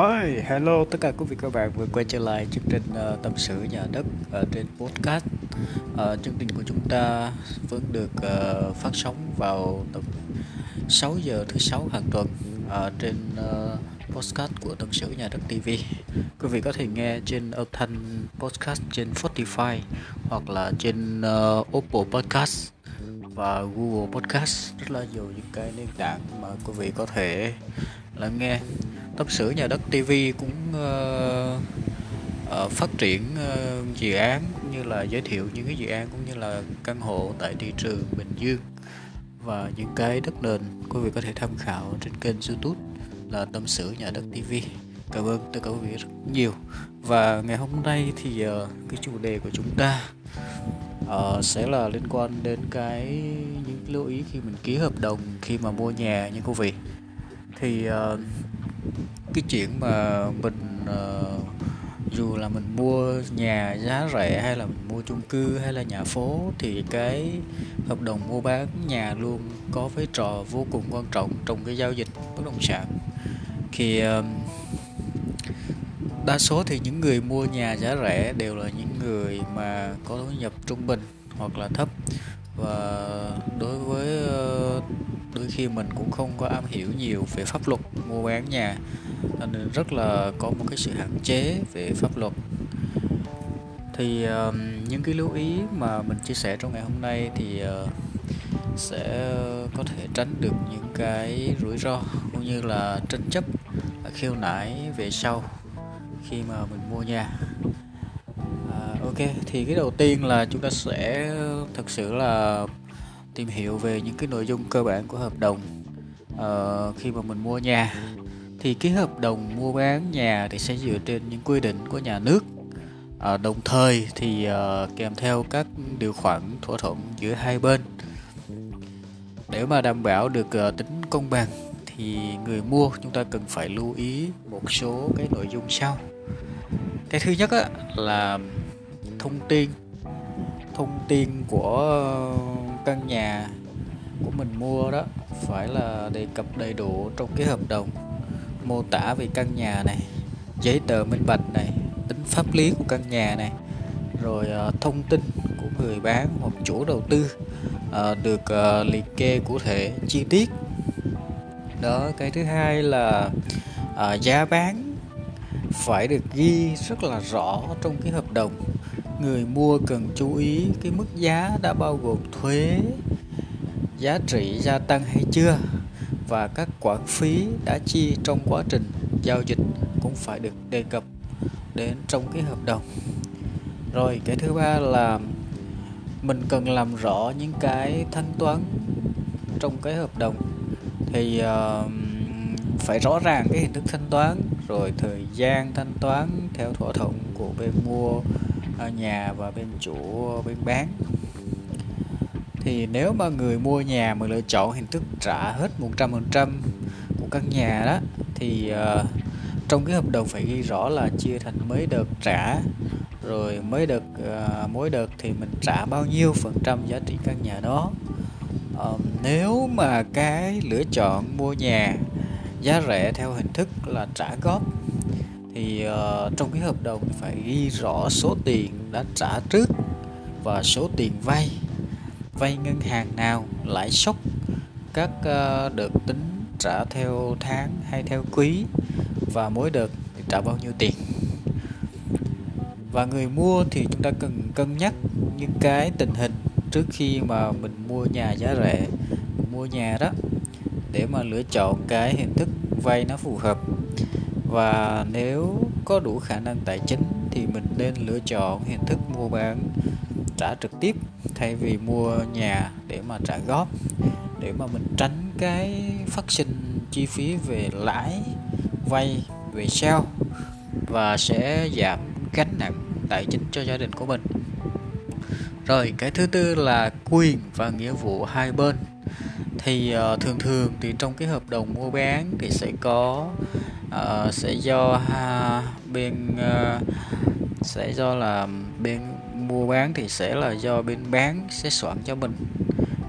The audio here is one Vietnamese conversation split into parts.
Hi, hello tất cả quý vị các bạn vừa quay trở lại chương trình uh, tâm sự nhà đất ở trên podcast. Uh, chương trình của chúng ta vẫn được uh, phát sóng vào tầm 6 giờ thứ sáu hàng tuần uh, trên uh, podcast của tâm sự nhà đất TV. Quý vị có thể nghe trên âm thanh podcast trên Spotify hoặc là trên uh, Apple Podcast và Google Podcast rất là nhiều những cái nền tảng mà quý vị có thể lắng nghe tâm sự nhà đất TV cũng uh, uh, phát triển uh, dự án cũng như là giới thiệu những cái dự án cũng như là căn hộ tại thị trường Bình Dương và những cái đất nền quý vị có thể tham khảo trên kênh YouTube là tâm sự nhà đất TV cảm ơn tất cả quý vị rất nhiều. Và ngày hôm nay thì uh, cái chủ đề của chúng ta uh, sẽ là liên quan đến cái những lưu ý khi mình ký hợp đồng khi mà mua nhà nha quý vị. Thì uh, cái chuyện mà mình uh, dù là mình mua nhà giá rẻ hay là mình mua chung cư hay là nhà phố thì cái hợp đồng mua bán nhà luôn có vai trò vô cùng quan trọng trong cái giao dịch bất động sản. Thì uh, đa số thì những người mua nhà giá rẻ đều là những người mà có thu nhập trung bình hoặc là thấp. Và đối với uh, đôi khi mình cũng không có am hiểu nhiều về pháp luật mua bán nhà nên rất là có một cái sự hạn chế về pháp luật. Thì uh, những cái lưu ý mà mình chia sẻ trong ngày hôm nay thì uh, sẽ có thể tránh được những cái rủi ro cũng như là tranh chấp khiêu nại về sau khi mà mình mua nhà. À, ok thì cái đầu tiên là chúng ta sẽ thực sự là tìm hiểu về những cái nội dung cơ bản của hợp đồng uh, khi mà mình mua nhà. Thì cái hợp đồng mua bán nhà thì sẽ dựa trên những quy định của nhà nước. À, đồng thời thì uh, kèm theo các điều khoản thỏa thuận giữa hai bên. Để mà đảm bảo được uh, tính công bằng thì người mua chúng ta cần phải lưu ý một số cái nội dung sau. Cái thứ nhất á, là thông tin thông tin của căn nhà của mình mua đó phải là đề cập đầy đủ trong cái hợp đồng mô tả về căn nhà này giấy tờ minh bạch này tính pháp lý của căn nhà này rồi uh, thông tin của người bán hoặc chủ đầu tư uh, được uh, liệt kê cụ thể chi tiết. Đó cái thứ hai là uh, giá bán phải được ghi rất là rõ trong cái hợp đồng người mua cần chú ý cái mức giá đã bao gồm thuế giá trị gia tăng hay chưa và các khoản phí đã chi trong quá trình giao dịch cũng phải được đề cập đến trong cái hợp đồng. Rồi cái thứ ba là mình cần làm rõ những cái thanh toán trong cái hợp đồng. Thì uh, phải rõ ràng cái hình thức thanh toán rồi thời gian thanh toán theo thỏa thuận của bên mua nhà và bên chủ bên bán. Thì nếu mà người mua nhà mà lựa chọn hình thức trả hết 100% của căn nhà đó thì uh, trong cái hợp đồng phải ghi rõ là chia thành mấy đợt trả rồi mấy đợt uh, mỗi đợt thì mình trả bao nhiêu phần trăm giá trị căn nhà đó. Uh, nếu mà cái lựa chọn mua nhà giá rẻ theo hình thức là trả góp thì uh, trong cái hợp đồng phải ghi rõ số tiền đã trả trước và số tiền vay. Vay ngân hàng nào lãi suất các uh, đợt tính trả theo tháng hay theo quý và mỗi đợt thì trả bao nhiêu tiền. Và người mua thì chúng ta cần cân nhắc những cái tình hình trước khi mà mình mua nhà giá rẻ mua nhà đó để mà lựa chọn cái hình thức vay nó phù hợp và nếu có đủ khả năng tài chính thì mình nên lựa chọn hình thức mua bán trả trực tiếp thay vì mua nhà để mà trả góp để mà mình tránh cái phát sinh chi phí về lãi vay về sau và sẽ giảm gánh nặng tài chính cho gia đình của mình. Rồi cái thứ tư là quyền và nghĩa vụ hai bên. Thì uh, thường thường thì trong cái hợp đồng mua bán thì sẽ có uh, sẽ do uh, bên uh, sẽ do là bên mua bán thì sẽ là do bên bán sẽ soạn cho mình.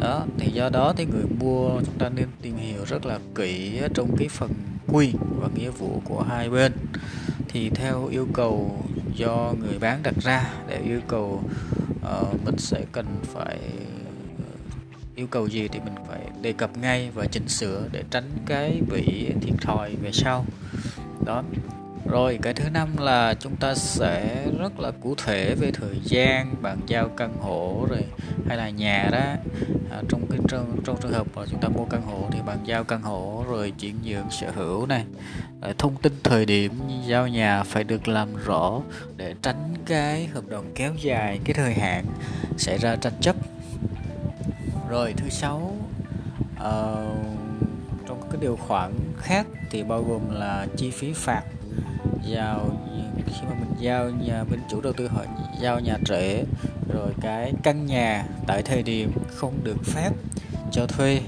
Đó thì do đó thì người mua chúng ta nên tìm hiểu rất là kỹ trong cái phần quyền và nghĩa vụ của hai bên. Thì theo yêu cầu do người bán đặt ra để yêu cầu uh, mình sẽ cần phải yêu cầu gì thì mình phải đề cập ngay và chỉnh sửa để tránh cái bị thiệt thòi về sau. Đó. Rồi cái thứ năm là chúng ta sẽ rất là cụ thể về thời gian bàn giao căn hộ rồi hay là nhà đó. À, trong cái trong, trong trường hợp mà chúng ta mua căn hộ thì bàn giao căn hộ rồi chuyển nhượng sở hữu này. À, thông tin thời điểm giao nhà phải được làm rõ để tránh cái hợp đồng kéo dài cái thời hạn xảy ra tranh chấp rồi thứ sáu uh, trong các điều khoản khác thì bao gồm là chi phí phạt vào khi mà mình giao nhà bên chủ đầu tư họ giao nhà trễ rồi cái căn nhà tại thời điểm không được phép cho thuê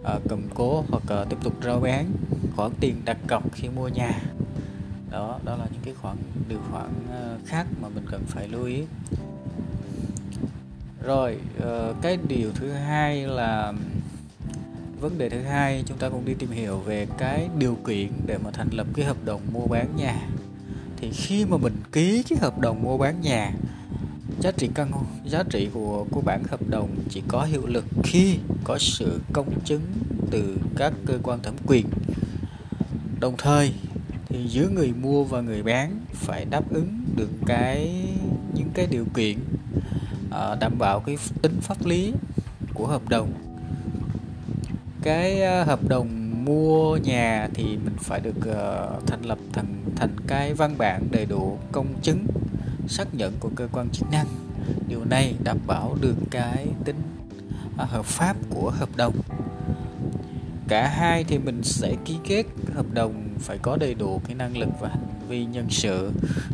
uh, cầm cố hoặc uh, tiếp tục rao bán khoản tiền đặt cọc khi mua nhà. Đó đó là những cái khoản điều khoản uh, khác mà mình cần phải lưu ý rồi ờ, cái điều thứ hai là vấn đề thứ hai, chúng ta cũng đi tìm hiểu về cái điều kiện để mà thành lập cái hợp đồng mua bán nhà. Thì khi mà mình ký cái hợp đồng mua bán nhà, giá trị căn, giá trị của của bản hợp đồng chỉ có hiệu lực khi có sự công chứng từ các cơ quan thẩm quyền. Đồng thời, thì giữa người mua và người bán phải đáp ứng được cái, những cái điều kiện uh, đảm bảo cái tính pháp lý của hợp đồng. Cái uh, hợp đồng mua nhà thì mình phải được uh, thành lập thành thành cái văn bản đầy đủ công chứng xác nhận của cơ quan chức năng. Điều này đảm bảo được cái tính uh, hợp pháp của hợp đồng. Cả hai thì mình sẽ ký kết hợp đồng phải có đầy đủ cái năng lực và hành vi nhân sự.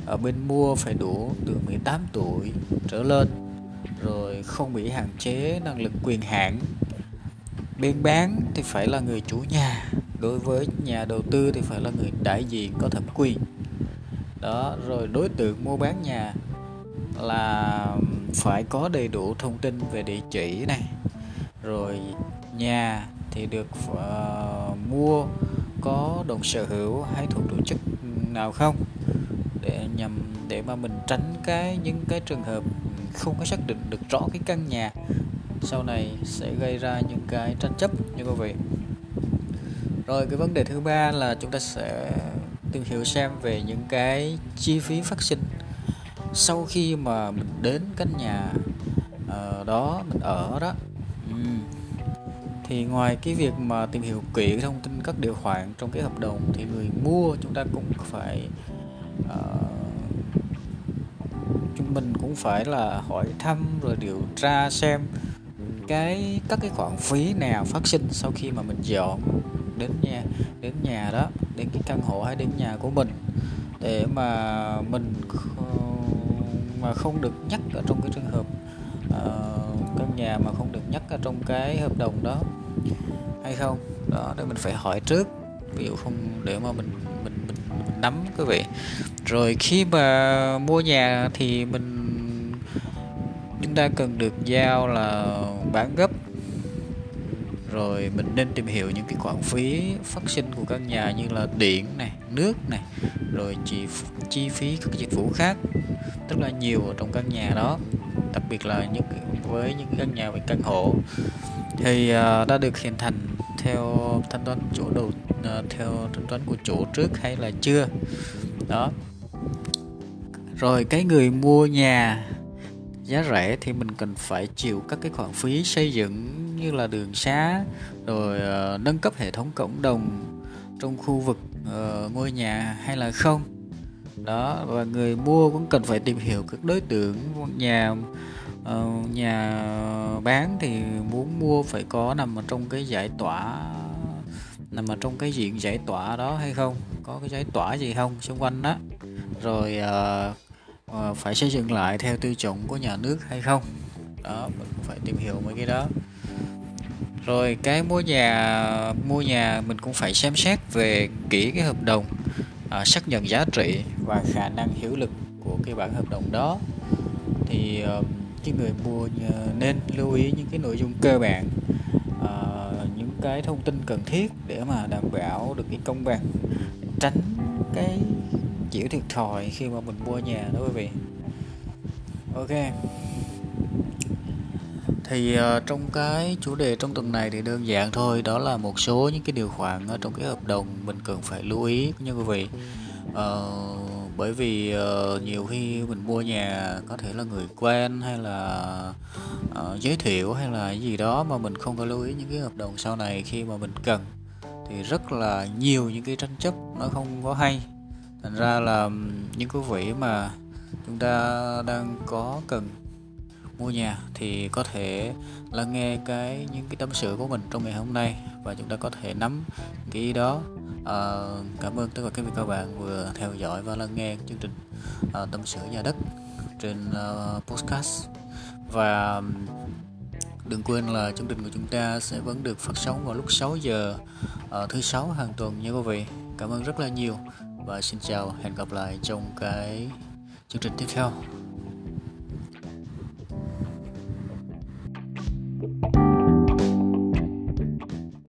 Ở bên mua phải đủ từ 18 tuổi trở lên rồi không bị hạn chế năng lực quyền hạn. Bên bán thì phải là người chủ nhà đối với nhà đầu tư thì phải là người đại diện có thẩm quyền. Đó rồi đối tượng mua bán nhà là phải có đầy đủ thông tin về địa chỉ này. Rồi nhà thì được uh, mua có đồng sở hữu hay thuộc tổ chức nào không? Để nhằm để mà mình tránh cái những cái trường hợp không có xác định được rõ cái căn nhà sau này sẽ gây ra những cái tranh chấp như quý vị rồi cái vấn đề thứ ba là chúng ta sẽ tìm hiểu xem về những cái chi phí phát sinh sau khi mà mình đến căn nhà uh, đó mình ở đó uhm. thì ngoài cái việc mà tìm hiểu kỹ thông tin các điều khoản trong cái hợp đồng thì người mua chúng ta cũng phải uh, mình cũng phải là hỏi thăm rồi điều tra xem cái các cái khoản phí nào phát sinh sau khi mà mình dọn đến nhà đến nhà đó đến cái căn hộ hay đến nhà của mình. Để mà mình mà không được nhắc ở trong cái trường hợp uh, căn nhà mà không được nhắc ở trong cái hợp đồng đó hay không? Đó để mình phải hỏi trước. Ví dụ không để mà mình mình nắm quý vị. Rồi khi mà mua nhà thì mình chúng ta cần được giao là bán gấp. Rồi mình nên tìm hiểu những cái khoản phí phát sinh của căn nhà như là điện này nước này rồi chi chi phí các dịch vụ khác rất là nhiều ở trong căn nhà đó. Đặc biệt là những với những căn nhà về căn hộ. Thì uh, đã được hình thành theo thanh toán chủ đầu Ờ, theo tính toán của chủ trước hay là chưa? Đó. Rồi cái người mua nhà giá rẻ thì mình cần phải chịu các cái khoản phí xây dựng như là đường xá rồi uh, nâng cấp hệ thống cộng đồng trong khu vực uh, ngôi nhà hay là không. Đó và người mua cũng cần phải tìm hiểu các đối tượng nhà uh, nhà bán thì muốn mua phải có nằm ở trong cái giải tỏa nằm ở trong cái diện giải tỏa đó hay không? Có cái giải tỏa gì không xung quanh đó? Rồi uh, uh, phải xây dựng lại theo tiêu chuẩn của nhà nước hay không? Đó mình phải tìm hiểu mấy cái đó. Rồi cái mua nhà mua nhà mình cũng phải xem xét về kỹ cái hợp đồng à, xác nhận giá trị và khả năng hiệu lực của cái bản hợp đồng đó. Thì uh, cái người mua nên lưu ý những cái nội dung cơ bản cái thông tin cần thiết để mà đảm bảo được cái công bằng. Tránh cái chịu thiệt thòi khi mà mình mua nhà đó quý vị. Ok. Thì uh, trong cái chủ đề trong tuần này thì đơn giản thôi đó là một số những cái điều khoản ở trong cái hợp đồng mình cần phải lưu ý nha quý vị. Uh, bởi vì uh, nhiều khi mình mua nhà có thể là người quen hay là uh, giới thiệu hay là gì đó mà mình không có lưu ý những cái hợp đồng sau này khi mà mình cần thì rất là nhiều những cái tranh chấp nó không có hay. Thành ra là những quý vị mà chúng ta đang có cần mua nhà thì có thể lắng nghe cái những cái tâm sự của mình trong ngày hôm nay và chúng ta có thể nắm cái ý đó. À, cảm ơn tất cả các vị các bạn vừa theo dõi và lắng nghe chương trình à, tâm sự nhà đất trên uh, podcast. Và đừng quên là chương trình của chúng ta sẽ vẫn được phát sóng vào lúc 6 giờ uh, thứ sáu hàng tuần nha quý vị. Cảm ơn rất là nhiều và xin chào hẹn gặp lại trong cái chương trình tiếp theo.